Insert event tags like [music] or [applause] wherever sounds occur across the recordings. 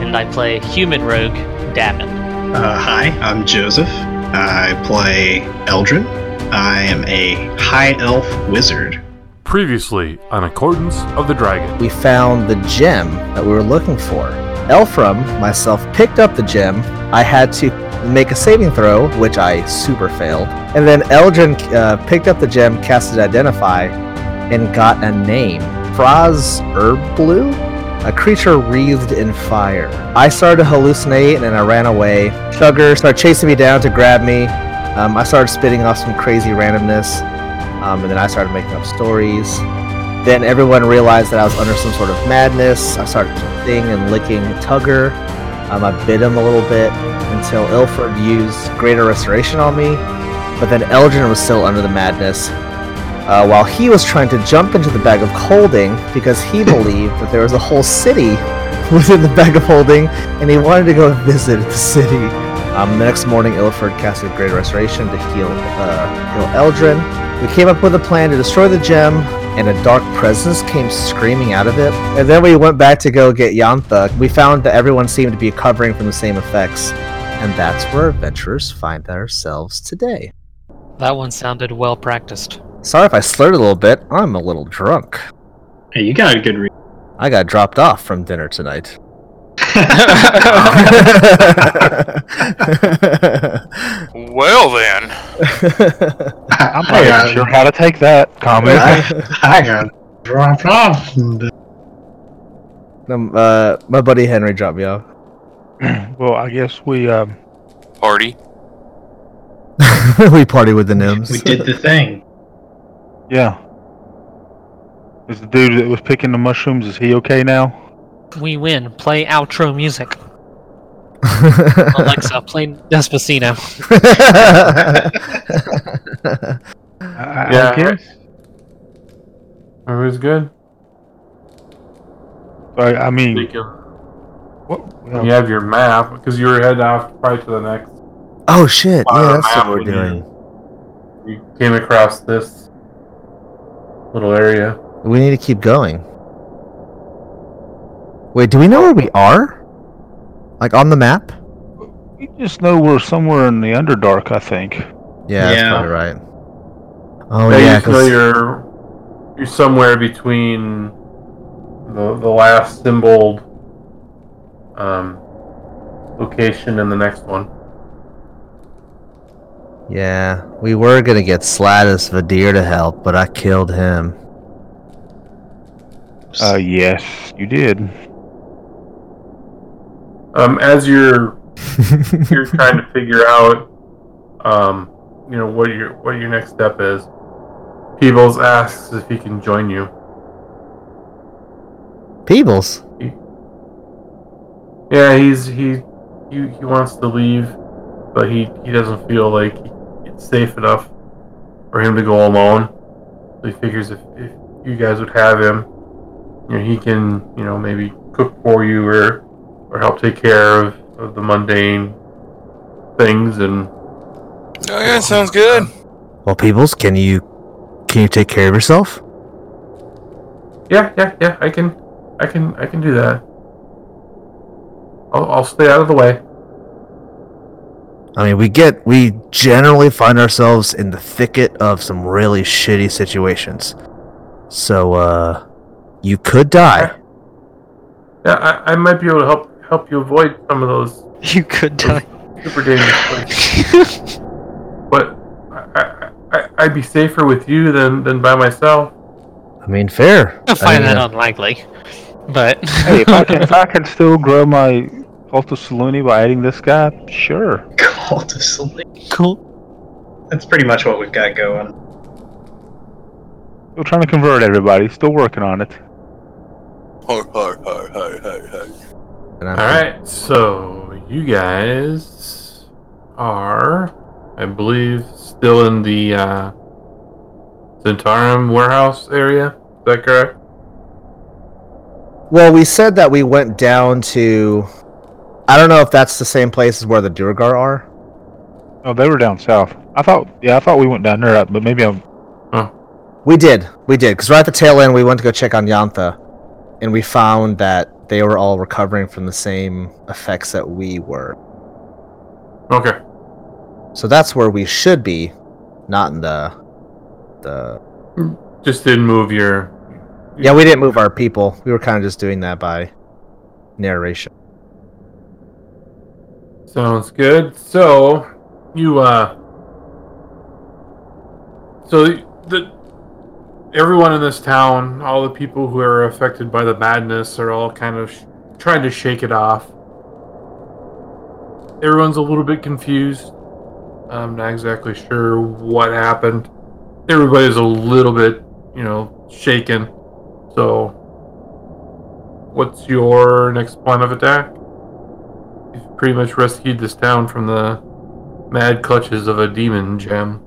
and I play human rogue Davin. Uh, hi, I'm Joseph. I play Eldrin. I am a high elf wizard. Previously on Accordance of the Dragon. We found the gem that we were looking for. Elfram, myself, picked up the gem. I had to make a saving throw, which I super failed. And then Eldrin uh, picked up the gem, casted Identify, and got a name. Fraz Herblue? A creature wreathed in fire. I started to hallucinate and I ran away. Sugar started chasing me down to grab me. Um, I started spitting off some crazy randomness. Um, and then I started making up stories. Then everyone realized that I was under some sort of madness. I started kissing and licking Tugger. Um, I bit him a little bit until Ilford used Greater Restoration on me. But then Eldrin was still under the madness. Uh, while he was trying to jump into the bag of holding because he [laughs] believed that there was a whole city [laughs] within the bag of holding and he wanted to go [laughs] visit the city. Um, the next morning, Ilford casted Great Restoration to heal, uh, heal Eldrin. We came up with a plan to destroy the gem, and a dark presence came screaming out of it. And then we went back to go get Yantha. We found that everyone seemed to be recovering from the same effects. And that's where adventurers find ourselves today. That one sounded well practiced. Sorry if I slurred a little bit. I'm a little drunk. Hey, you got a good read. I got dropped off from dinner tonight. [laughs] Well then, I'm I not got, even sure how to take that comment. I, I got dropped off. um, uh, my buddy Henry dropped me off. [clears throat] well, I guess we, um, party. [laughs] we party with the Nims. We did the thing. Yeah. Is the dude that was picking the mushrooms, is he okay now? We win. Play outro music. [laughs] Alexa, play Despacito. I, I Yeah. guess. Everybody's good? I, I mean, You can- what, you have your map because you were heading off probably to the next. oh shit! Yeah, that's what we're would be- doing. You came across this little area. We need to keep going. Wait, do we know where we are? Like on the map? we just know we're somewhere in the Underdark, I think. Yeah, that's probably right. Oh Yeah, yeah, you just know 'cause- you're you're somewhere between the the last symboled um, location and the next one. Yeah, we were gonna get Slatus Vadir to help, but I killed him. Uh, yes, you did. Um, as you're [laughs] you're trying to figure out, um, you know what your what your next step is. Peebles asks if he can join you. Peebles. Yeah, he's he he, he wants to leave, but he he doesn't feel like it's safe enough for him to go alone. So he figures if, if you guys would have him, you know, he can you know maybe cook for you or or help take care of, of the mundane things and Oh yeah, sounds good. Well, Peebles, can you can you take care of yourself? yeah yeah yeah I can I can I can do that. I'll, I'll stay out of the way. I mean, we get we generally find ourselves in the thicket of some really shitty situations. So, uh, you could die. Yeah, I, I might be able to help help you avoid some of those [laughs] You could die. super dangerous places. [laughs] but I, I, I, I'd be safer with you than, than by myself. I mean, fair. I find mean, that uh, unlikely. But Hey, if I can, if I [laughs] can still grow my Cultus Saluni by adding this guy, sure. Call to sleep. cool. That's pretty much what we've got going. Still trying to convert everybody. Still working on it. Har, har, har, har, har, har. All right, so you guys are, I believe, still in the uh, Zhentarim warehouse area. Is that correct? Well, we said that we went down to. I don't know if that's the same place as where the Duergar are. Oh, they were down south. I thought, yeah, I thought we went down there, but maybe I'm. We did, we did, because right at the tail end, we went to go check on Yantha, and we found that they were all recovering from the same effects that we were. Okay. So that's where we should be, not in the the. Just didn't move your. Yeah, we didn't move our people. We were kind of just doing that by narration. Sounds good. So, you uh. So the everyone in this town, all the people who are affected by the madness, are all kind of sh- trying to shake it off. Everyone's a little bit confused. I'm not exactly sure what happened. Everybody's a little bit, you know, shaken. So, what's your next plan of attack? You've pretty much rescued this town from the mad clutches of a demon gem.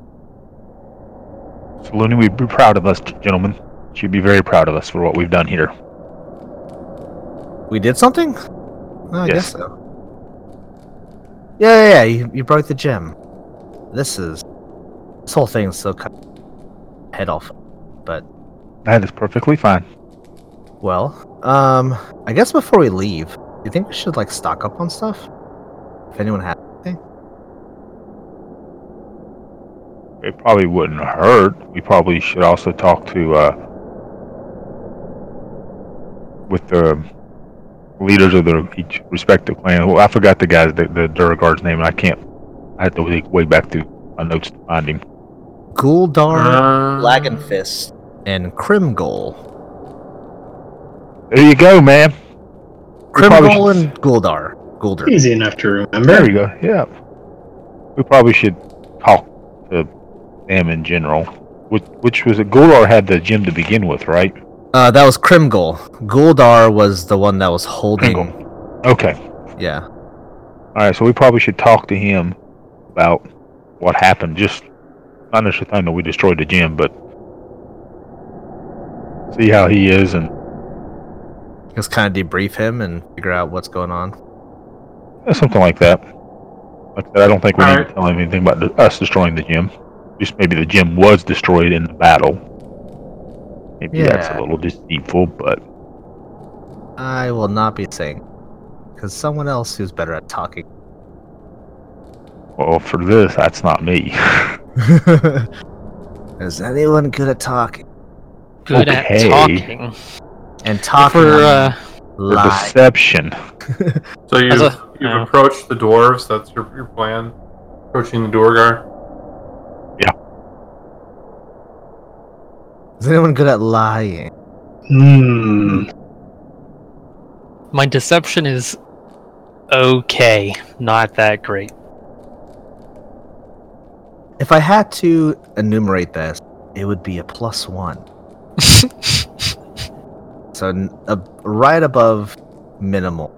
So Looney, we'd be proud of us, gentlemen. She'd be very proud of us for what we've done here. We did something? Oh, I Yes. guess so. Yeah, yeah, yeah. You, you broke the gem. This is this whole thing is so cut head off. But That is perfectly fine. well, um, I guess before we leave, do you think we should like stock up on stuff? If anyone has anything. It probably wouldn't hurt. We probably should also talk to uh, with the leaders of the each respective clan. Well, I forgot the guy's the, the Duragard's name, and I can't. I had to dig way back through my notes to find him. Guldar, Uh, Lagenfist, and Krimgol. There you go, man. We probably should- and Guldar. Gulder. Easy enough to remember. There you go. Yeah. We probably should talk to them in general. Which, which was it? Gular had the gym to begin with, right? Uh, that was Krimgul. Guldar was the one that was holding. Okay. Yeah. All right. So we probably should talk to him about what happened. Just not necessarily that we destroyed the gym, but see how he is and Just kind of debrief him and figure out what's going on. something like that. Like I said, I don't think we All need right. to tell him anything about the, us destroying the gym. Just maybe the gem was destroyed in the battle. Maybe that's a little deceitful, but I will not be saying, because someone else who's better at talking. well, for this, that's not me. [laughs] Is anyone good at talking? Good Okay. at talking. And talking For uh, For deception. So you've, a- you've yeah. approached the dwarves. That's your, your plan. Approaching the Duergar. Is anyone good at lying? Hmm. my deception is okay, not that great. If I had to enumerate this, it would be a plus one. [laughs] So n- a, right above minimal.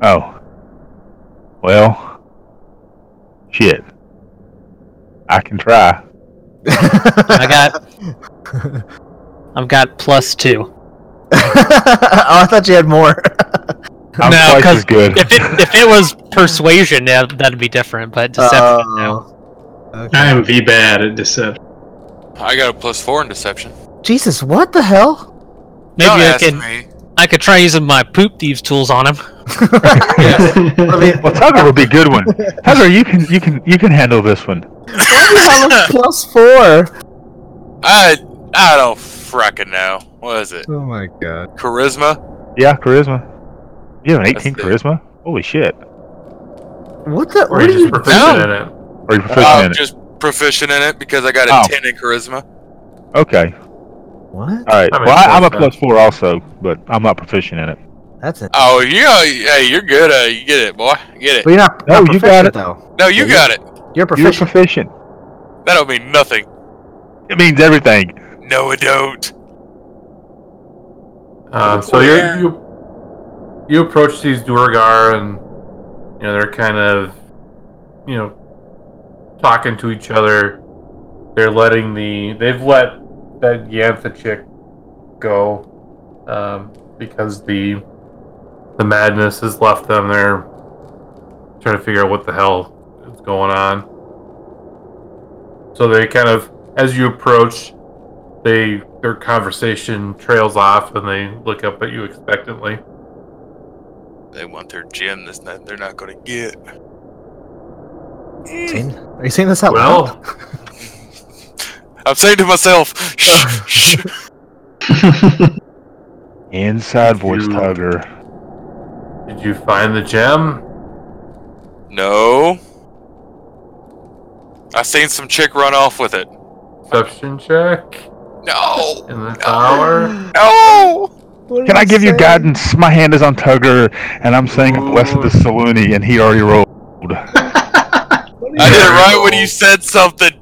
Oh. Well. Shit. I can try. I got I've got plus two. [laughs] oh, I thought you had more. [laughs] I'm No, because good. If it if it was persuasion, yeah, that'd be different. But deception, oh, no. Oh, okay. I am V bad at deception. I got a plus four in deception. Jesus, what the hell? Maybe Don't I ask can me. I could try using my poop thieves tools on him. [laughs] I mean, Well, Tugger would be a good one. Tugger, you can you can you can handle this one. why do you have a plus four? I I don't frickin' know. What is it? Oh my god. Charisma? Yeah, charisma. You have an 18 That's it. charisma? Holy shit. What the? Or What are are you you? just proficient in it? Are you proficient I'm in it? just proficient in it because I got a Oh. 10 in charisma. Okay. What? All right. That Well, I, I'm a plus four also, but I'm not proficient in it. That's it. Oh, you hey, you're good. Uh, you get it, boy. Get it. But you're not. No, not you got it. though. No, you Yeah, got it. You're You're proficient. proficient. That don't mean nothing. It means everything. No, it don't. Uh, so you're, you you approach these Duergar and you know they're kind of you know talking to each other. They're letting the they've let that Yantha chick go um, because the the madness has left them. They're trying to figure out what the hell is going on. So they kind of, as you approach, they their conversation trails off and they look up at you expectantly. They want their gem that's not they're not gonna get. Are you saying this out loud? [laughs] Well, I'm saying to myself, shh, shh. [laughs] Inside voice You- tugger. did you find the gem? no. I seen some chick run off with it. Perception check No, in the tower. [gasps] no. Can I give you guidance? My hand is on Tugger, and I'm saying I'm blessed the Saluni, and he already rolled. [laughs] I did it [laughs] right when you said something.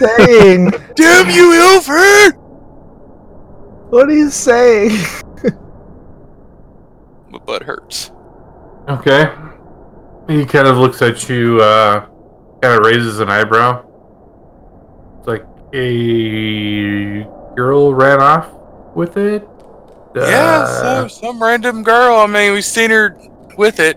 Saying? Damn you, Ilford! What are you saying? My butt hurts. Okay. He kind of looks at you, uh, kind of raises an eyebrow. It's like a girl ran off with it. yeah, Uh, some, some random girl. I mean, we've seen her with it.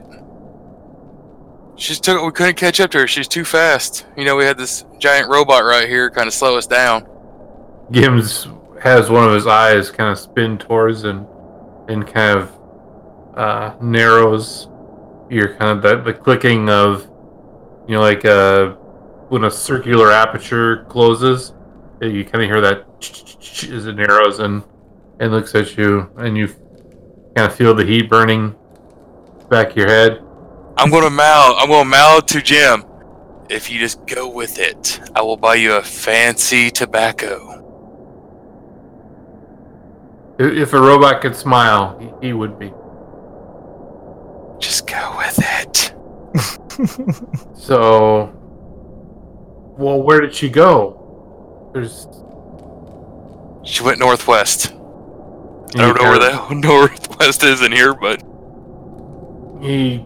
She's took. We couldn't catch up to her. She's too fast. You know, we had this giant robot right here, kind of slow us down. Gims has one of his eyes kind of spin towards and and kind of uh, narrows. Your kind of the, the clicking of, you know, like uh, when a circular aperture closes, you kind of hear that [laughs] as it narrows and and looks at you, and you kind of feel the heat burning back your head. I'm gonna mouth. I'm gonna mouth to Jim. If you just go with it, I will buy you a fancy tobacco. If a robot could smile, he- he would be. Just go with it. [laughs] So, well, where did she go? There's. She went northwest. I don't know where the [laughs] northwest is in here, but of- He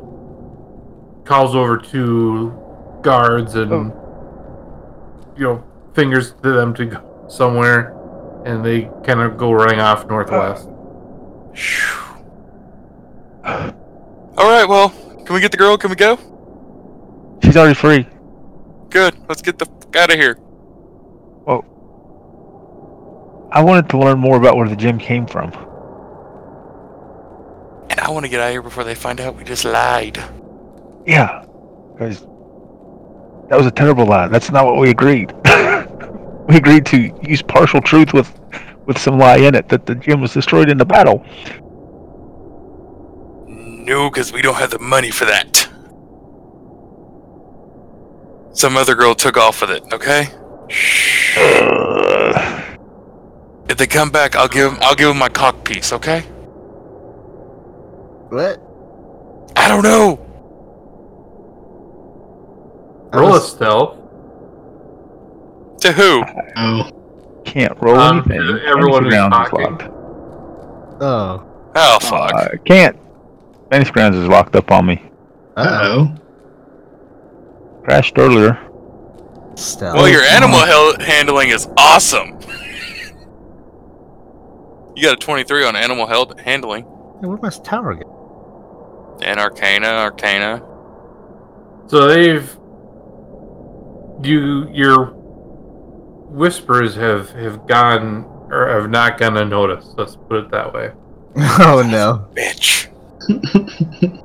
calls over to guards and oh. you know fingers to them to go somewhere, and they kind of go running off northwest. all right. Well, can we get the girl? Can we go? She's already free. Good. Let's get the fuck out of here. Oh I wanted to learn more about where the gem came from. And I want to get out of here before they find out we just lied. Yeah, because that was a terrible lie. That's not what we agreed. [laughs] we agreed to use partial truth with with some lie in it that the gym was destroyed in the battle. No, because we don't have the money for that. Some other girl took off with it. Okay. Uh, [sighs] If they come back, I'll give 'em- I'll give them my cock piece. Okay. What? I don't know. I Roll a stealth. To who? Oh, can't roll Um, anything. everyone Fantasy is Grounds is locked. Oh. Oh fuck. Uh, can't. Fantasy Grounds is locked up on me. uh Uh-oh. oh. Crashed earlier. Stealth. well, your animal hel- handling is awesome. [laughs] You got a 23 on animal held- handling. Hey, where'd my tower go? And Arcana, Arcana. So they've you your whispers have have gone or have not gone unnoticed. Let's put it that way. [laughs] Oh no. Bitch. [laughs]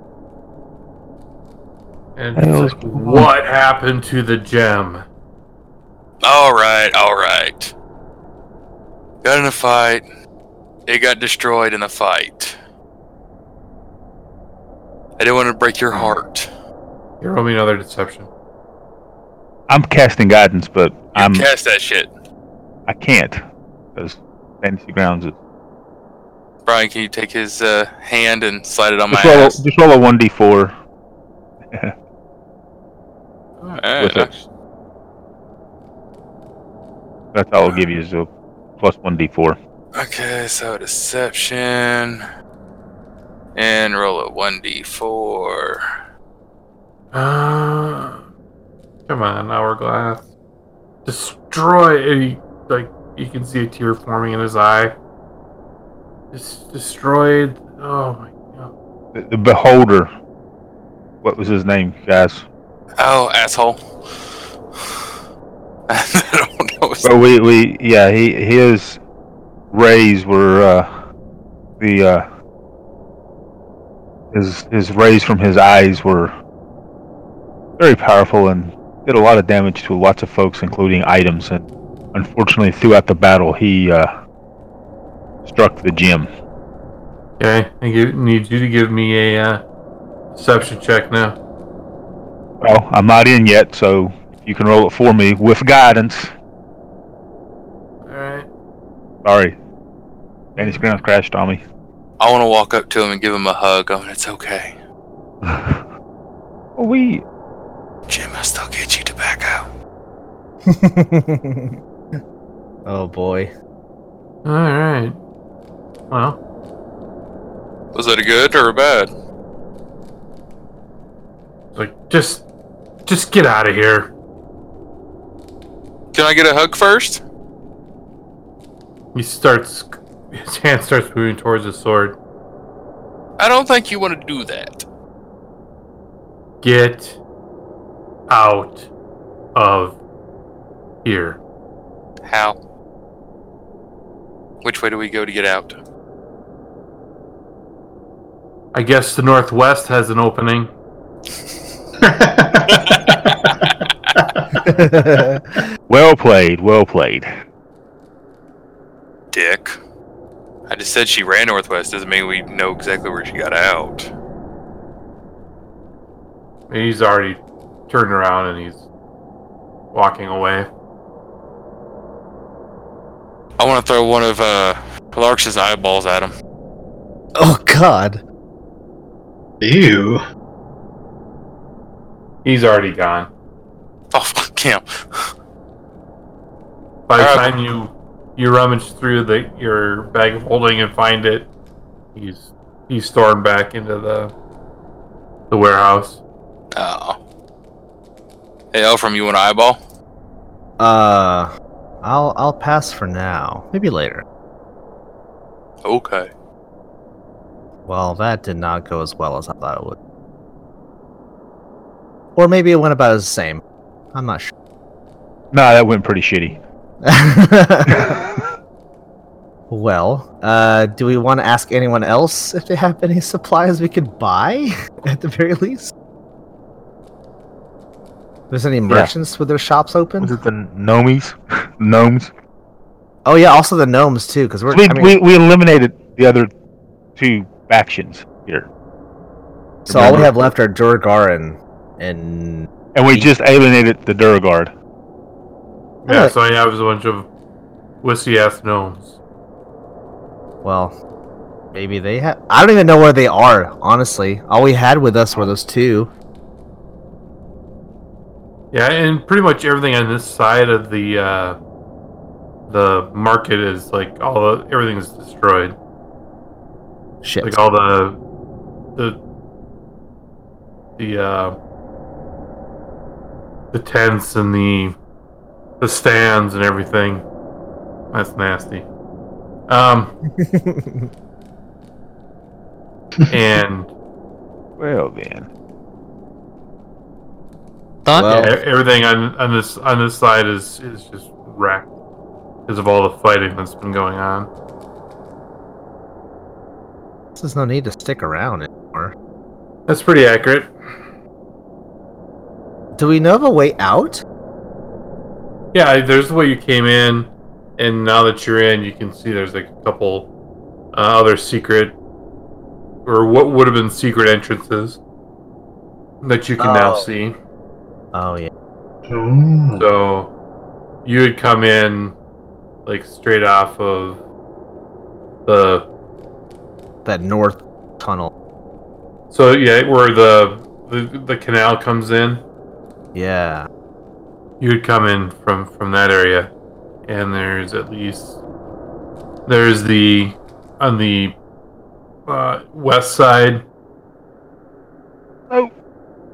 And Hey, it's what's like, what happened to the gem? All right, all right. Got in a fight. It got destroyed in a fight. I didn't want to break your hmm. heart. You roll me another deception. I'm casting guidance, but You I'm cast that shit. I can't because Fantasy Grounds is. Brian, can you take his uh, hand and slide it on my Just roll, ass? just roll a one d four. [laughs] It. That's all I'll give you is a plus one d four. Okay, so deception. And roll a 1d4. Uh, come on, hourglass. Destroy. and Like you can see a tear forming in his eye. Just destroyed. Oh my god. The, the beholder. What was his name, guys? Oh, asshole. [laughs] I don't know. his- we, we yeah, he his rays were uh, the uh, his his rays from his eyes were very powerful and did a lot of damage to lots of folks, including items. And unfortunately, throughout the battle, he uh, struck the gym. Okay, I need you to give me a uh, deception check now. Well, I'm not in yet, so you can roll it for me with guidance. All right. Sorry, Danny's ground crashed on me. I want to walk up to him and give him a hug. I mean, it's okay. [laughs] we Jim, I still get you tobacco. [laughs] oh boy. All right. Well, Was that a good or a bad? like just, just get out of here. Can I get a hug first? He starts. His hand starts moving towards his sword. I don't think you want to do that. Get out of here. How? Which way do we go to get out? I guess the northwest has an opening. [laughs] well played, well played. Dick. I just said she ran northwest. Doesn't mean we know exactly where she got out. He's already turned around and he's walking away. I want to throw one of uh, Lark's eyeballs at him. oh god. Ew. He's already gone. Oh, fuck him. By the Alright. time you you rummage through the your bag of holding and find it, he's he's stormed back into the the warehouse. Oh. Hey, Elfram, you want an eyeball? Uh I'll I'll pass for now. Maybe later. Okay. Well, that did not go as well as I thought it would. Or maybe it went about as the same. I'm not sure. Nah, that went pretty shitty. [laughs] well, uh, do we want to ask anyone else if they have any supplies we could buy [laughs] at the very least? There's any merchants with their shops open? Was it the gnomies? [laughs] Gnomes? Oh yeah, also the gnomes too, because we're. We, I mean, we, we eliminated the other two factions here. so all we have left are Duergar and and And we just alienated the Duragard. Yeah, Alright. so he has a bunch of wussy ass gnomes. well, maybe they have. I don't even know where they are. Honestly, all we had with us were those two. Yeah, and pretty much everything on this side of the uh, the market is like all the everything is destroyed. Shit. Like all the the the uh, the tents and the the stands and everything. That's nasty. Um, [laughs] and Well, then. Thought Well- e- everything on on this on this side is is just wrecked because of all the fighting that's been going on. There's no need to stick around anymore. That's pretty accurate. Do we know of a way out? Yeah, there's the way you came in, and now that you're in, you can see there's like a couple uh, other secret, or what would have been secret entrances that you can now Oh. see. Oh yeah. Ooh. So you would come in like straight off of the That north tunnel. so yeah where the the, the canal comes in. Yeah. you would come in from from that area and there's at least there's the on the uh, west side. Oh.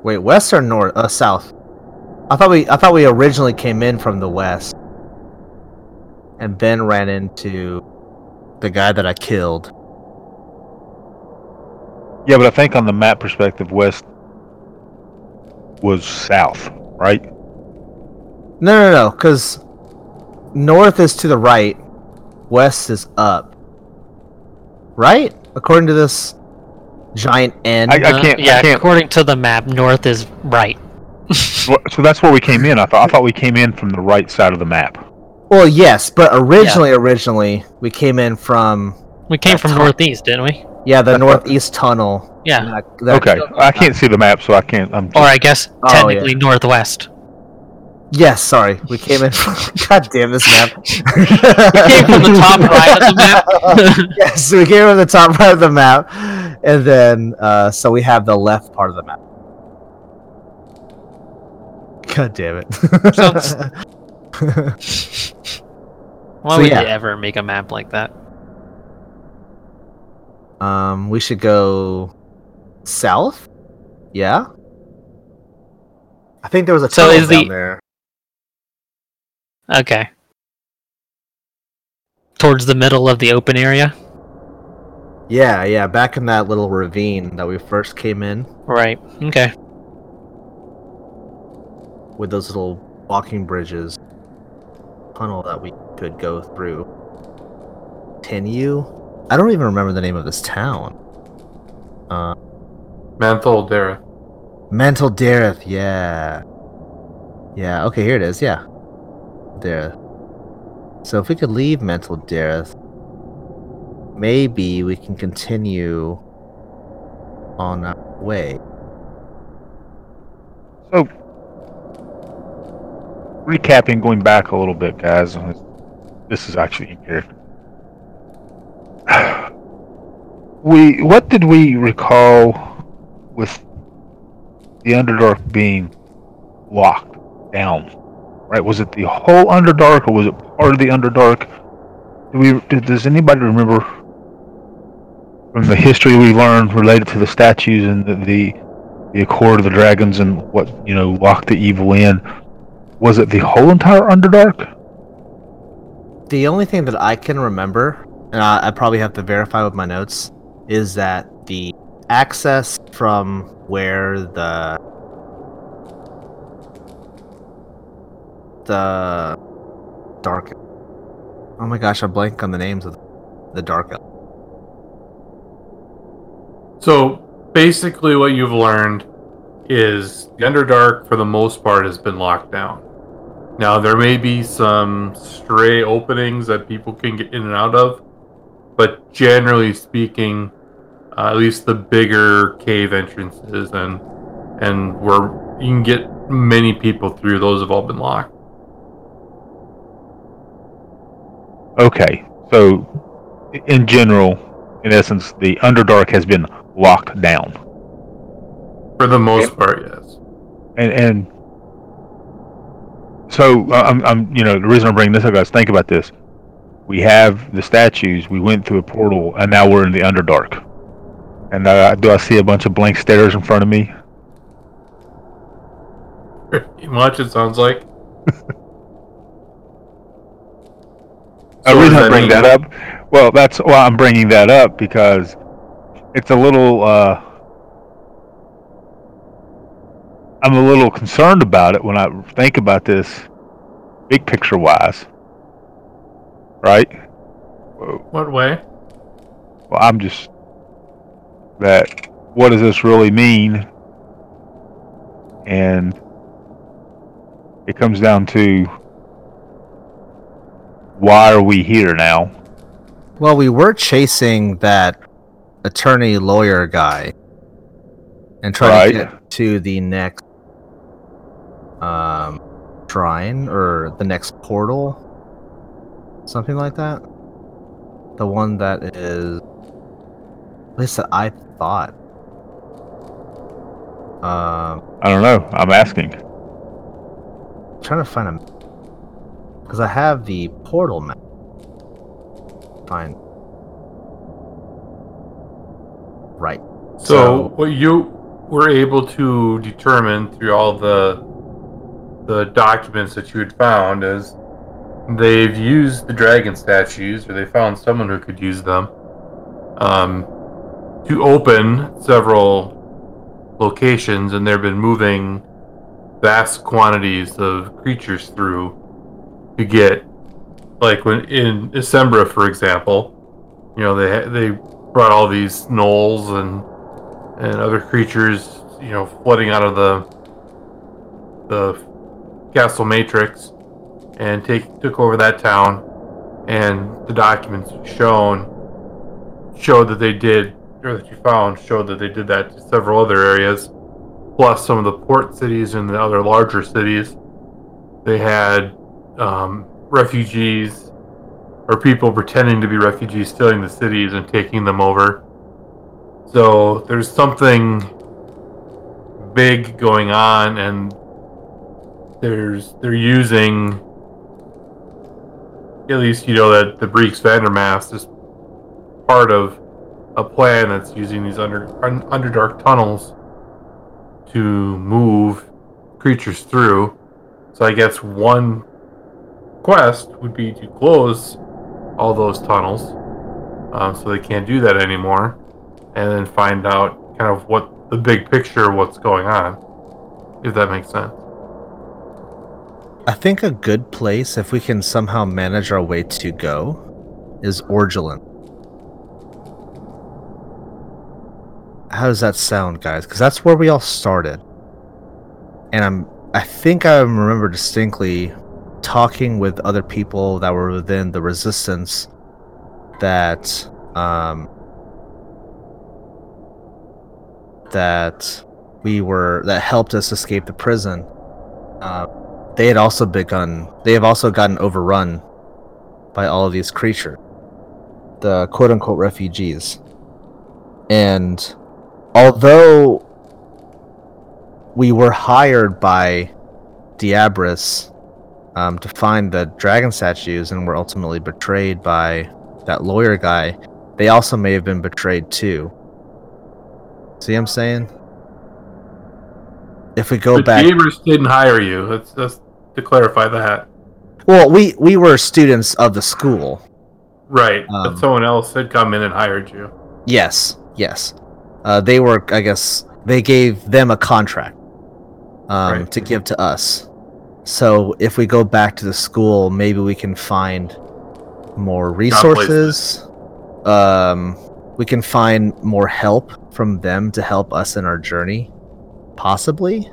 Wait, west or north? Uh, south. I thought we I thought we originally came in from the west, and then ran into the guy that I killed. Yeah, but I think on the map perspective, west was south, right? No, no, no, because north is to the right, west is up. Right? According to this giant N. I, I can't. yeah, I can't. according to the map, north is right. [laughs] So that's where we came in. I thought. I thought we came in from the right side of the map. well, yes, but originally, originally we came in from We came from hot. northeast, didn't we? yeah the That's what- northeast tunnel. Yeah. That- that- Okay, I can't see the map, so I can't. I'm. Or I guess Oh, technically northwest. Yes, sorry, we came in. From, [laughs] God damn this map. we came from the top [laughs] right of the map. yes, we came from the top right of the map, and then uh, so we have the left part of the map. God damn it! Sounds- [laughs] Why So, would yeah. you ever make a map like that? um, we should go south. Yeah, I think there was a So tunnel is down the- there. Okay. Towards the middle of the open area? Yeah, yeah, back in that little ravine that we first came in Right. Okay. With those little walking bridges, tunnel that we could go through. Continue. I don't even remember the name of this town. Uh, Mantol-Derith. Mental Dareth, yeah. Yeah, okay, here it is, yeah. Dareth. So if we could leave Mantol-Derith, maybe we can continue on our way. So, recapping, going back a little bit, guys. This is actually in here. [sighs] We what did we recall with the Underdark being locked down? Right? Was it the whole Underdark, or was it part of the Underdark? Do we? Does anybody remember from the history we learned related to the statues and the, the the Accord of the Dragons and what you know locked the evil in? Was it the whole entire Underdark? The only thing that I can remember, and I, I probably have to verify with my notes, is that the access from where the the dark. Oh my gosh, I blank on the names of the dark. So basically, what you've learned is the Underdark, for the most part, has been locked down. Now there may be some stray openings that people can get in and out of, but generally speaking, uh, at least the bigger cave entrances and and where you can get many people through, those have all been locked. Okay, so in general, in essence, the Underdark has been locked down, For the most part, yes. and and so I'm I'm you know the reason I'm bringing this up, guys, think about this. We have the statues. We went through a portal, and now we're in the Underdark. And uh, do I see a bunch of blank stares in front of me? [laughs] Pretty much, it sounds like. [laughs] The So reason does I bring mean- that up, well, that's why I'm bringing that up because it's a little. Uh, I'm a little concerned about it when I think about this, big picture wise. Right? What way? Well, I'm just that. What does this really mean? And it comes down to why are we here now? Well, we were chasing that attorney lawyer guy and trying to get to the next um shrine or the next portal. Something like that. The one that is at least that I thought. Um I don't know. I'm asking. trying to find a because I have the portal map. Fine. Right. So, So- what you were able to determine through all the the documents that you had found is they've used the dragon statues, or they found someone who could use them, um, to open several locations, and they've been moving vast quantities of creatures through to get, like when in December, for example, you know they they brought all these gnolls and and other creatures, you know, flooding out of the the castle matrix and take took over that town. And the documents shown showed that they did or that you found showed that they did that to several other areas. Plus some of the port cities and the other larger cities. They had um, refugees or people pretending to be refugees stealing the cities and taking them over. So there's something big going on, and there's they're using at least you know that the Breeks Vandermast is part of a plan that's using these under un, underdark tunnels to move creatures through. So I guess one quest would be to close all those tunnels, um, so they can't do that anymore and then find out kind of what the big picture of what's going on if that makes sense I think a good place, if we can somehow manage our way to go, is Orgelin. How does that sound, guys? Because that's where we all started. And I'm, I think I remember distinctly talking with other people that were within the resistance that, um, that we were that helped us escape the prison. Uh, they had also begun. They have also gotten overrun by all of these creatures, the quote unquote refugees. And although we were hired by Diabris um, to find the dragon statues and were ultimately betrayed by that lawyer guy, they also may have been betrayed too. See what I'm saying? If we go but back, Gamers didn't hire you let's just to clarify that well, we we were students of the school. right Um, but someone else had come in and hired you Yes, yes. Uh, they were, I guess, they gave them a contract um, Right. to give to us. So if we go back to the school, maybe we can find more resources. Um, we can find more help from them to help us in our journey, possibly,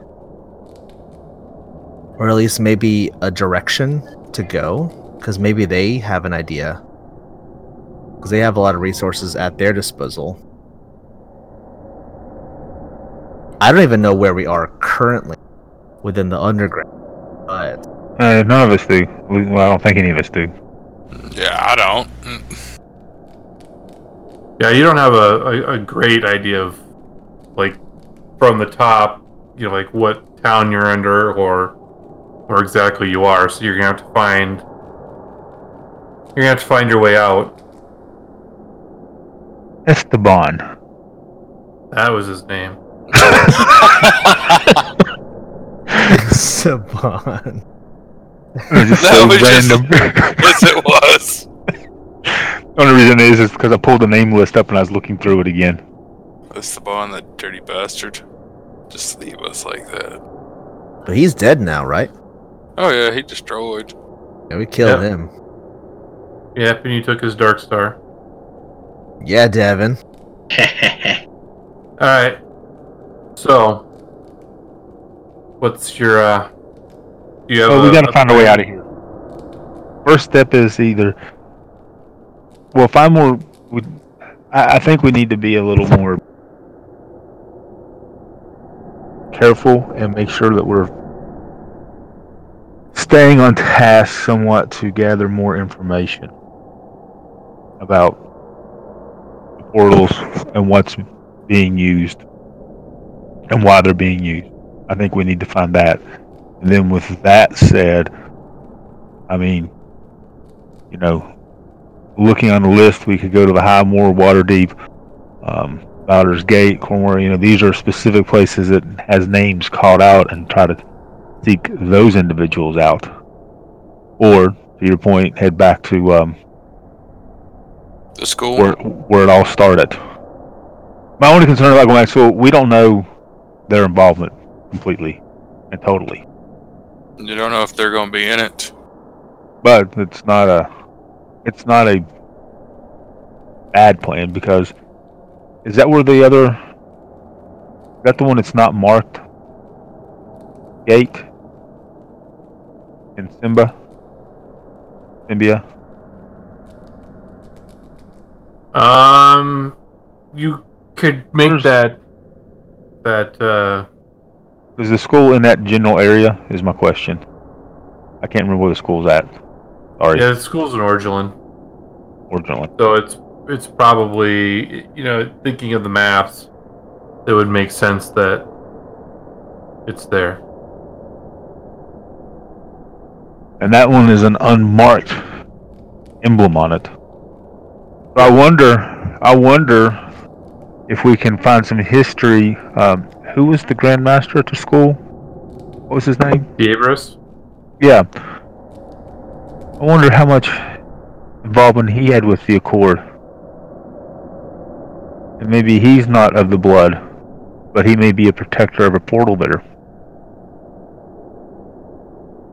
or at least maybe a direction to go, because maybe they have an idea because they have a lot of resources at their disposal. I don't even know where we are currently within the underground, but Uh, none of us do. Well, I don't think any of us do. Yeah, I don't. Yeah you don't have a, a, a great idea of like from the top you know like what town you're under or where exactly you are so you're gonna have to find you're gonna have to find your way out Esteban. that was his name Saban. It was just [laughs] so was just- random. [laughs] yes, it was. the only reason is is because I pulled the name list up and I was looking through it again. That's the bond, that dirty bastard. Just leave us like that. But he's dead now, right? Oh yeah, he destroyed. Yeah, we killed Yep. him. yep and you took his dark star Yeah, Devin. [laughs] All right. So, what's your uh? Do you have Oh, we got to a find a way out of here. First step is either. Well, if I'm more, would I, I think we need to be a little more careful and make sure that we're staying on task somewhat to gather more information about portals and what's being used and why they're being used. I think we need to find that. And then with that said, I mean, you know, looking on the list, we could go to the High Moor, Waterdeep, um, Baldur's Gate, Cornwall. You know, these are specific places that has names called out and try to seek those individuals out. Or, to your point, head back to um, The school. where where it all started. My only concern about going back to school, we don't know their involvement completely and totally. You don't know if they're going to be in it. But it's not a it's not a bad plan because is that where the other is that the one that's not marked gate in Simba? Simbia? Um, you could make There's- that that uh Is the school in that general area? Is my question. I can't remember where the school's at. Sorry, yeah, the school's in Orgelin, originally. so it's it's probably you know thinking of the maps, it would make sense that it's there. And that one is an unmarked emblem on it. So I wonder, I wonder if we can find some history. Um, who was the Grandmaster at the school? What was his name? Diabros? Yeah. I wonder how much involvement he had with the Accord. And maybe he's not of the blood, but he may be a protector of a portal there.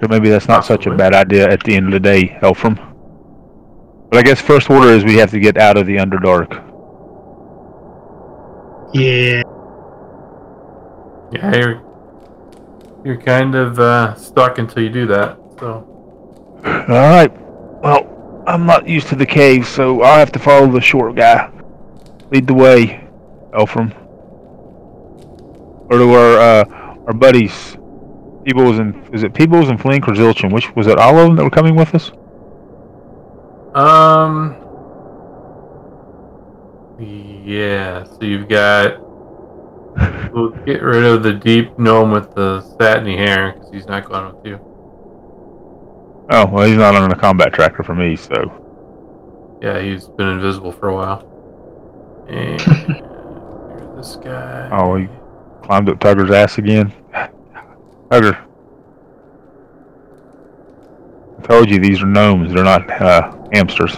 So maybe that's not such a bad idea at the end of the day, Elfram. But I guess first order is we have to get out of the Underdark. Yeah. Yeah, you're you're kind of uh, stuck until you do that. So Alright. Well, I'm not used to the caves, so I'll have to follow the short guy. Lead the way, Elfram. Or to our uh, our buddies, Peebles and is it Peebles and Flink or Zilchin? Which was it? All of them that were coming with us? Um. Yeah. So you've got. We'll get rid of the deep gnome with the satiny hair because he's not going with you. Oh well, he's not on a combat tracker for me, so Yeah, he's been invisible for a while. And [laughs] this guy. oh, he climbed up Tugger's ass again. Tugger, I told you these are gnomes. They're not uh, hamsters.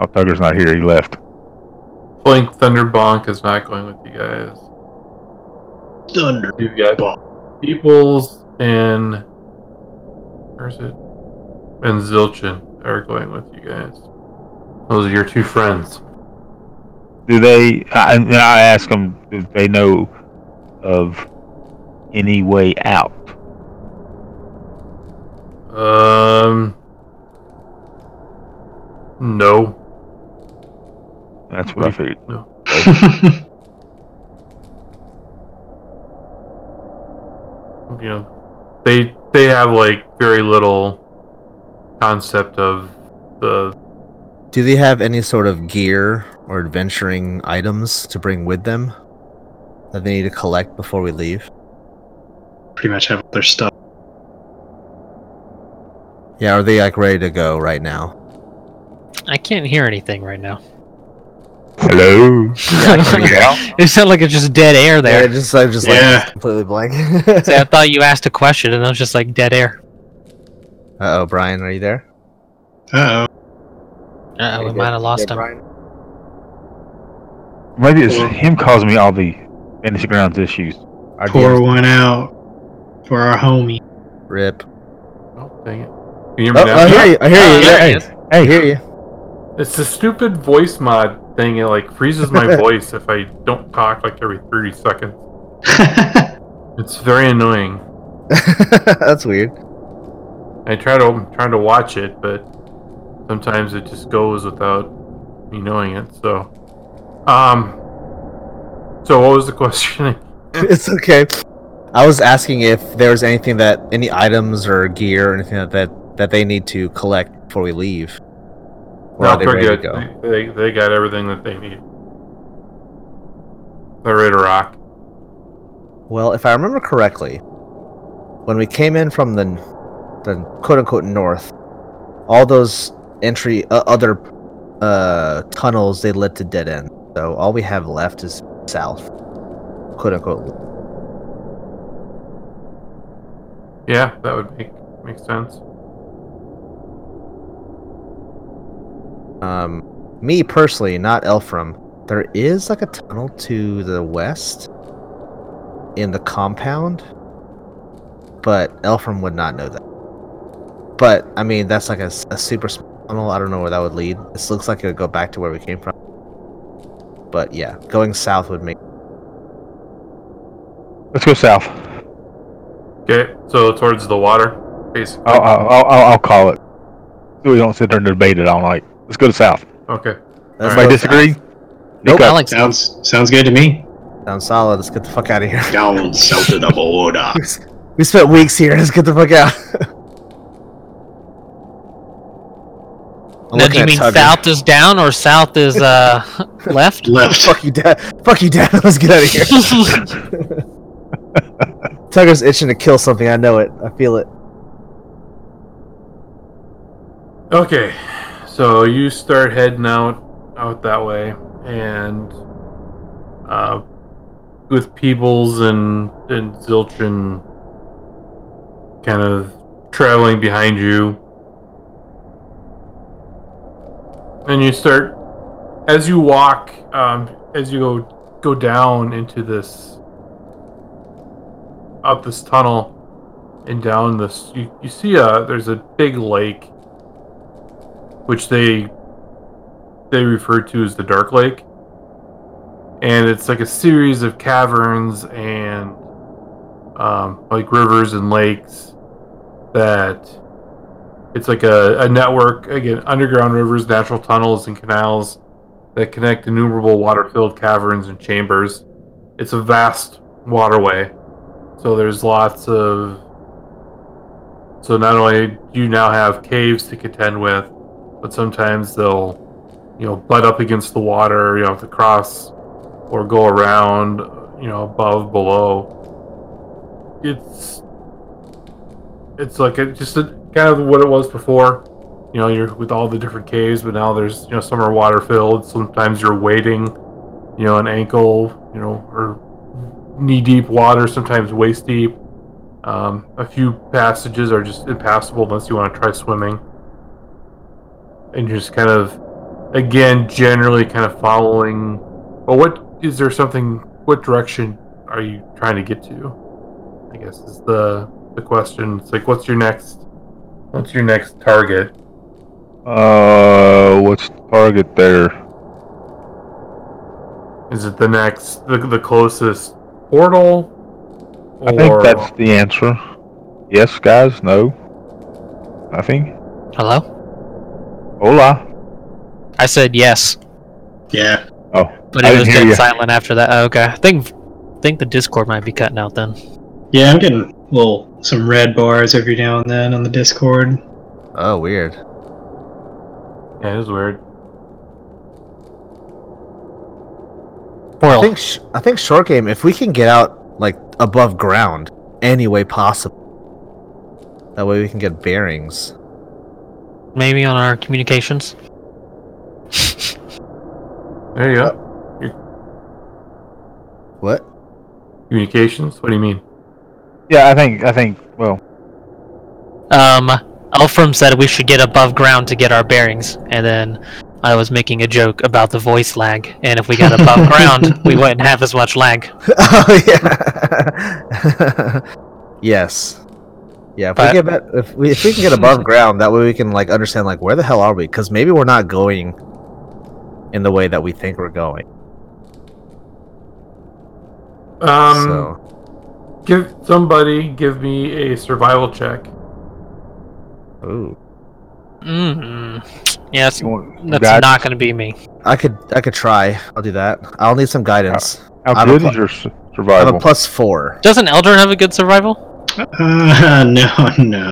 Oh, Tugger's not here. He left. Blink Thunderbonk is not going with you guys. Thunder. You've got Peebles and where's it? And Zilchin are going with you guys. Those are your two friends. Do they? I, and I ask them. Do they know of any way out? Um. No. That's what I figured. No. [laughs] You know, they they have like very little concept of the. Do they have any sort of gear or adventuring items to bring with them that they need to collect before we leave? Pretty much have their stuff. Yeah, are they like ready to go right now? I can't hear anything right now. Hello. [laughs] it sounded like it's just dead air Yeah, there. just I just Yeah. like completely blank. [laughs] So I [laughs] thought you asked a question and it was just like dead air. Uh oh, Brian, are you there? Uh Uh oh, we might have lost him. Maybe it's him causing me all the fantasy grounds issues. oh. Pour one out for our homie. Rip. Oh, dang it! Can you hear me Oh, now? I hear you. I hear you. there Yeah, he is. I hear you. It's the stupid voice mod thing. It like freezes my [laughs] voice if I don't talk like every thirty seconds. [laughs] It's very annoying. [laughs] That's weird. I try to I'm trying to watch it, but sometimes it just goes without me knowing it. So, um, so what was the question? [laughs] it's okay. I was asking if there was anything that any items or gear or anything that that, that they need to collect before we leave. Or no, they they're good. go? They, they they got everything that they need. They're ready to rock. Well, if I remember correctly, when we came in from the the quote unquote north, all those entry uh, other uh, tunnels they led to dead end. So all we have left is south, quote unquote. Yeah, that would make make sense. Um, me personally, not Elfram. There is like a tunnel to the west in the compound, but Elfram would not know that. But I mean, that's like a, a super small tunnel. I don't know where that would lead. This looks like it would go back to where we came from. But yeah, going south would make. Let's go south. Okay, so towards the water, basically. I'll, I'll, I'll, I'll call it. So we don't sit there and debate it all night. Let's go to south. Okay. Let's Everybody disagree? south. Nico. I like Sounds sounds good to me. Sounds solid. Let's get the fuck out of here. Down south of the border. [laughs] we spent weeks here. Let's get the fuck out. [laughs] now, looking do you mean Tugger. south is down or south is uh [laughs] left? Left. Fuck you, dad. Fuck you, dad. [laughs] Let's get out of here. [laughs] Tugger's itching to kill something. I know it. I feel it. Okay, so you start heading out out that way, and uh, with Peebles and and Zilchin kind of traveling behind you, and you start as you walk, um, as you go go down into this up this tunnel and down this, you, you see a there's a big lake which they they refer to as the Dark Lake. And it's like a series of caverns and um, like rivers and lakes that it's like a, a network again underground rivers, natural tunnels and canals that connect innumerable water-filled caverns and chambers. It's a vast waterway, so there's lots of. So not only do you now have caves to contend with, but sometimes they'll you know butt up against the water you know have to cross or go around you know above below it's it's like a, just a, kind of what it was before. You know you're with all the different caves but now there's you know some are water filled. Sometimes you're wading you know an ankle you know or knee deep water sometimes waist deep. Um, a few passages are just impassable unless you want to try swimming. And you're just kind of again generally kind of following well what is there something what direction are you trying to get to? I guess is the the question. It's like what's your next what's your next target Uh, what's the target there? is it the next the, the closest portal I think that's the answer. Yes, guys. No. Nothing. Hello? Hola. I said yes, Yeah. Oh, but I it didn't was hear dead you. silent after that. Oh, okay. I think think the Discord might be cutting out then. Yeah, I'm getting a little some red bars every now and then on the Discord. Oh, weird. yeah it was weird I think sh- I think short game. If we can get out like above ground any way possible, that way we can get bearings. Maybe on our communications. there you go What? communications what do you mean Yeah, I think. I think. Well, Um, Elfram said we should get above ground to get our bearings, and then I was making a joke about the voice lag, and if we got above [laughs] ground, we wouldn't have as much lag. [laughs] oh yeah. [laughs] yes. Yeah. If But- we get bet- if we if we can get above ground, that way we can like understand like where the hell are we? Because maybe we're not going in the way that we think we're going. um so. Give somebody give me a survival check Ooh. Mm. Yes, you want that's guide- not going to be me. I could I could try. I'll do that. I'll need some guidance. How I'm a good pl- is your su- I have survival? a plus four. Doesn't Eldrin have a good survival? Uh, [laughs] no, no.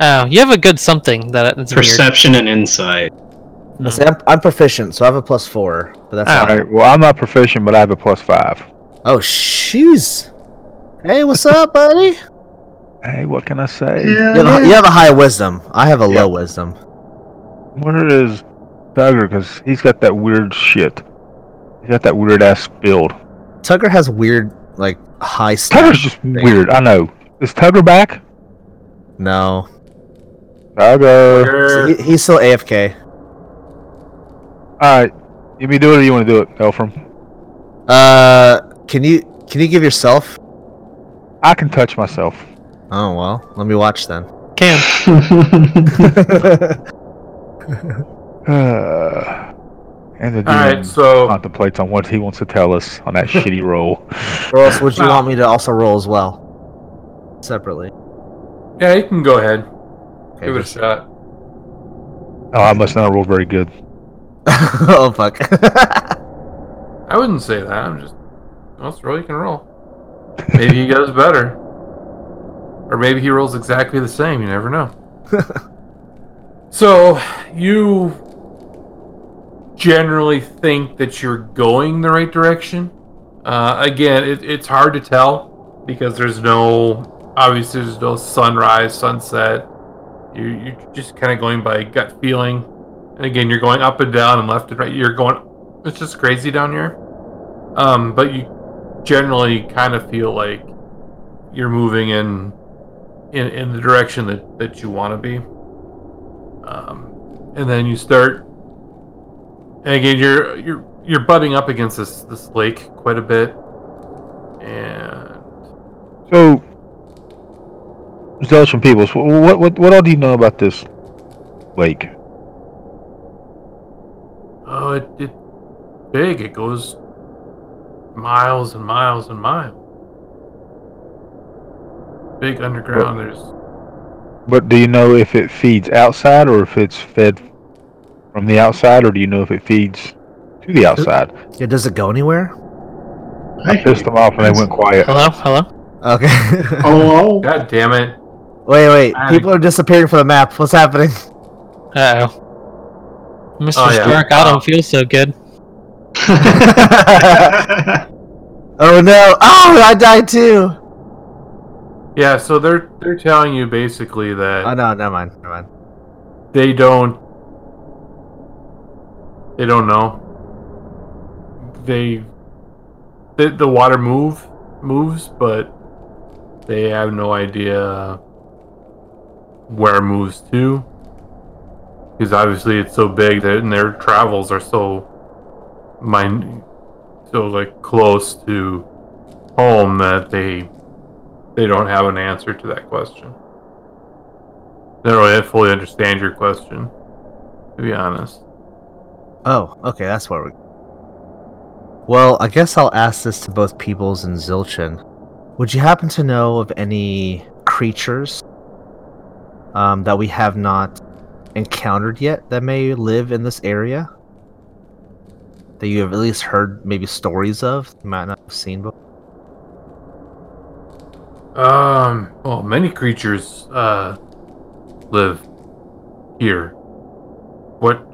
Oh, you have a good something that that's weird. Perception and insight. I say I'm, I'm proficient, so I have a plus four. But that's Oh. not. All right. Well, I'm not proficient, but I have a plus five. Oh, shoes. Hey, what's up, buddy? Hey, what can I say? You have, a, you have a high wisdom. I have a Yeah. low wisdom. Where is Tugger because he's got that weird shit. He's got that weird ass build. Tugger has weird, like high. stuff. Tugger's just thing. weird. I know. Is Tugger back? No, Tugger. Sure. he, he's still AFK. All right. You me do it or you want to do it, Elfram? Uh, can you can you give yourself? I can touch myself. Oh well, let me watch then. Cam. [laughs] [laughs] Uh, and the All right, DM so contemplates on what he wants to tell us on that [laughs] shitty roll. or else would you want me to also roll as well, separately? yeah, you can go ahead. Okay, Give it a shot. Oh, I must not have rolled very good. oh fuck. I wouldn't say that. I'm just let's roll. You can roll. Maybe he goes better, or maybe he rolls exactly the same. You never know. [laughs] so you generally think that you're going the right direction. Uh, again, it, it's hard to tell because there's no obviously there's no sunrise, sunset. You you're just kind of going by gut feeling. And again, you're going up and down and left and right. You're going. It's just crazy down here. Um, but you generally kind of feel like you're moving in in, in the direction that, that you want to be. Um, and then you start. And again, you're you're you're butting up against this this lake quite a bit, and So, Zealous from Peebles, wh- what, what what all do you know about this lake? oh, it it big. It goes miles and miles and miles. Big underground. There's But do you know if it feeds outside or if it's fed from the outside, or do you know if it feeds to the outside? yeah, does it go anywhere? I pissed them off and they went quiet. Hello, hello. Okay. Hello? [laughs] God damn it! wait, wait. I- People are disappearing from the map. What's happening? Uh oh. Mr. Oh, yeah. Stark, I don't feel so good. [laughs] oh no! Oh, I died too. Yeah, so they're they're telling you basically that Oh no, never mind. Never mind. they don't they don't know they the, the water move moves but they have no idea where it moves to because obviously it's so big that and their travels are so mine so like close to home that they they don't have an answer to that question they don't really fully understand your question, to be honest. Oh, okay, that's where we. Well, I guess I'll ask this to both Peebles and Zilchin. Would you happen to know of any creatures um, that we have not encountered yet that may live in this area? That you have at least heard maybe stories of, you might not have seen before? Um, well, many creatures uh, live here. What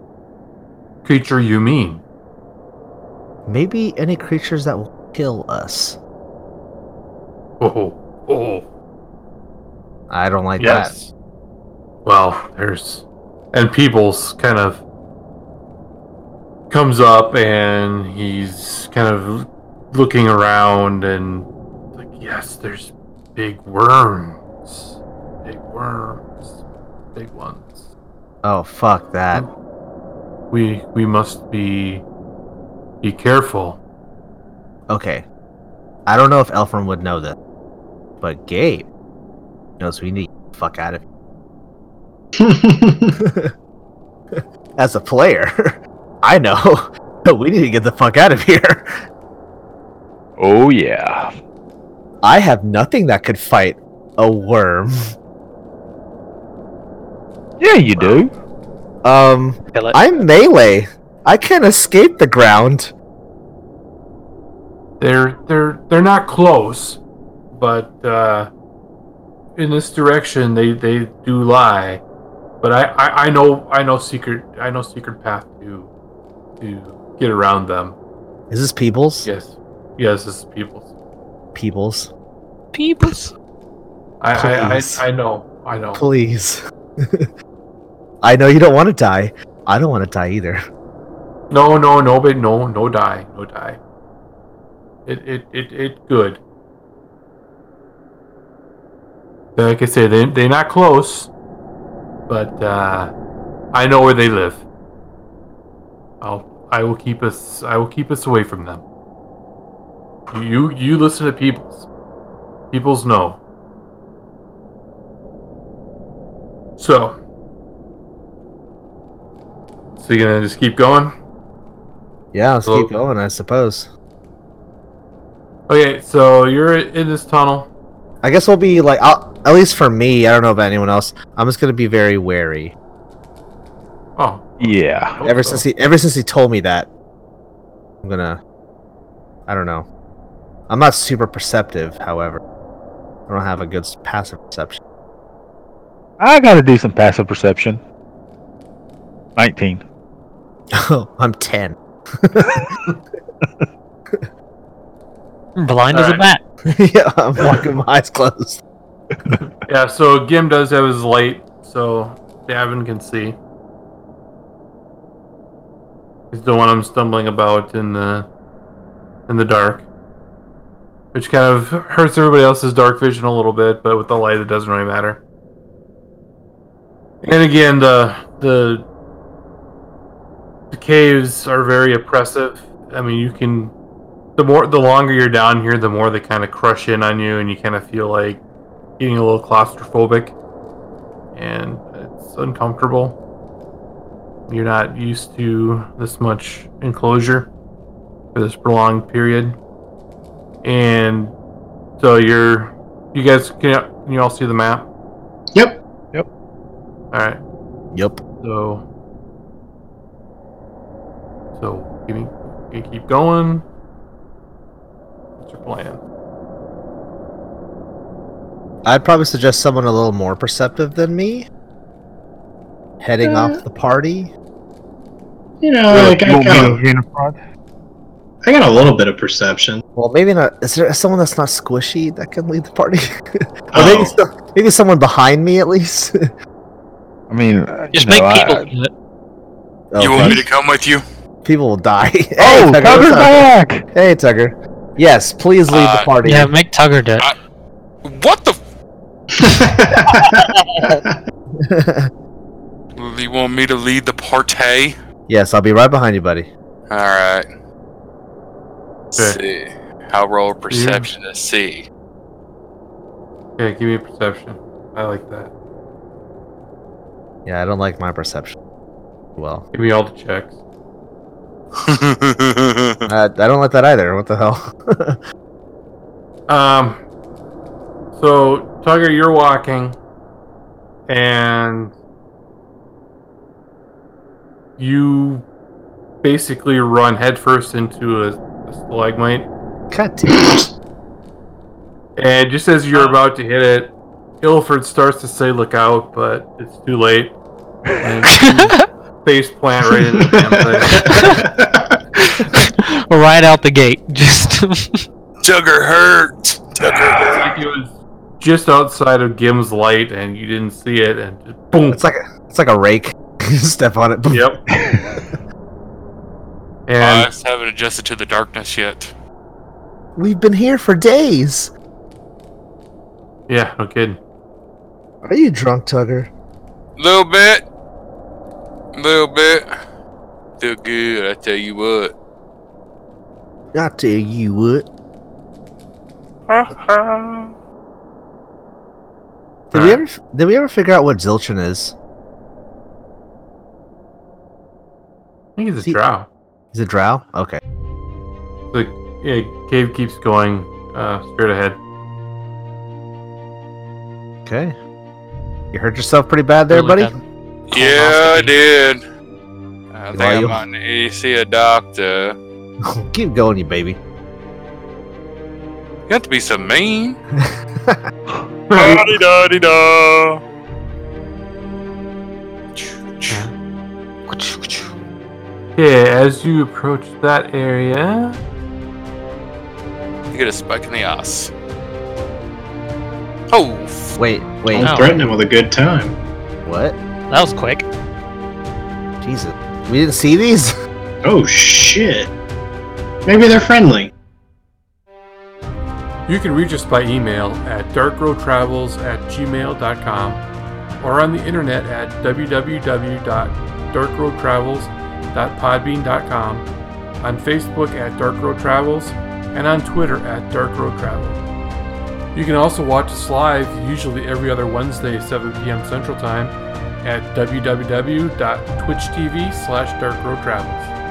creature you mean? Maybe any creatures that will kill us. Oh, oh, I don't like yes. Well, there's and Peebles kind of comes up and he's kind of looking around and like, yes, there's big worms, big worms, big ones. Oh, fuck that. We we must be be careful. Okay. I don't know if Elfram would know this, but Gabe knows we need to fuck out of [laughs] here. As a player, [laughs] I know But [laughs] we need to get the fuck out of here. Oh yeah. I have nothing that could fight a worm. Yeah, you do. Um, I'm melee. I can't escape the ground. They're they're they're not close, but uh, in this direction they they do lie. But I, I, I know I know secret I know secret path to to get around them. Is this Peebles? Yes, yes, this is people's. Peebles. Peebles. I I, I I know I know. Please. [laughs] I know you don't want to die. I don't want to die either. No, no, no, but no, no die, no die. It, it, it, it good. Like I said, they they're not close, but uh, I know where they live. I'll I will keep us I will keep us away from them. You you listen to people's. People's know. So. So you gonna just keep going? Yeah, let's Well- keep going, I suppose. Okay, so you're in this tunnel. I guess we'll be like, I'll, at least for me, I don't know about anyone else. I'm just gonna be very wary. Oh, Yeah. Ever so. since he, ever since he told me that, I'm gonna. I don't know. I'm not super perceptive, however. I don't have a good passive perception. I got a decent passive perception. 19. Oh, [laughs] I'm ten. Blind as a bat. [laughs] yeah, I'm walking my eyes closed. [laughs] Yeah, so Gim does have his light, so Davin can see. He's the one I'm stumbling about in the in the dark. Which kind of hurts everybody else's dark vision a little bit, but with the light it doesn't really matter. And again, the the the caves are very oppressive. I mean, you can the more the longer you're down here, the more they kind of crush in on you, and you kind of feel like getting a little claustrophobic, and it's uncomfortable. You're not used to this much enclosure for this prolonged period, and so you're you guys can, you- can you all see the map? Yep. Yep. All right. Yep. So, so give me, you keep going. What's your plan? I'd probably suggest someone a little more perceptive than me. Heading Uh, off the party. You know, like I, You want me got to a, in front? I got a little bit of perception. Well, maybe not. Is there someone that's not squishy that can lead the party? [laughs] or Oh. maybe, so, maybe someone behind me at least. [laughs] I mean, uh, Just you make know, I- people do it. Oh, you want me to come with you? People will die. [laughs] hey, Oh, Tugger, Tugger's back! Hey, Tugger. Yes, please lead the Uh, party. Yeah, make Tugger do it. What the? F- you want me to lead the party? yes, I'll be right behind you, buddy. All right. Okay. See. I'll roll perception to see. Okay, give me a perception. I like that. Yeah, I don't like my perception. Well, Give me all the checks. [laughs] uh, I don't like that either. What the hell? [laughs] Um. So Tugger, you're walking, and you basically run headfirst into a, a stalagmite. Cut. damn. it. And just as you're uh. about to hit it, Ilford starts to say, "Look out!" but it's too late. And [laughs] you face plant right into the damn thing. [laughs] right out the gate. Just Tugger hurt. Tugger hurt. Like it was just outside of Gim's light, and you didn't see it, and just boom. It's like a, it's like a rake. [laughs] Step on it. [laughs] Yep. I And just haven't adjusted to the darkness yet. We've been here for days. yeah, no kidding. Are you drunk, Tugger? Little bit. Little bit. Feel good, I tell you what. I tell you what. Uh-huh. Did we ever did we ever figure out what Zilchin is? I think it's a See- drow. Is it Drow? Okay. The yeah, cave keeps going uh, straight ahead. Okay. You hurt yourself pretty bad there, Really buddy? bad. Yeah, I did. I think I'm you- to see a doctor. [laughs] Keep going, you baby. You have to be so mean. Da da da. Okay, as you approach that area, You get a spike in the ass. Oh, f- wait, wait. Don't oh. No. threaten him with a good time. What? That was quick. Jesus. We didn't see these? [laughs] Oh shit. Maybe they're friendly. You can reach us by email at darkroadtravels at gmail.com or on the internet at www.darkroadtravels.podbean.com, on Facebook at Dark Road Travels, and on Twitter at Dark Road Travel. You can also watch us live, usually every other Wednesday, 7 p.m. Central Time, at www.twitch.tv slash darkroadtravels.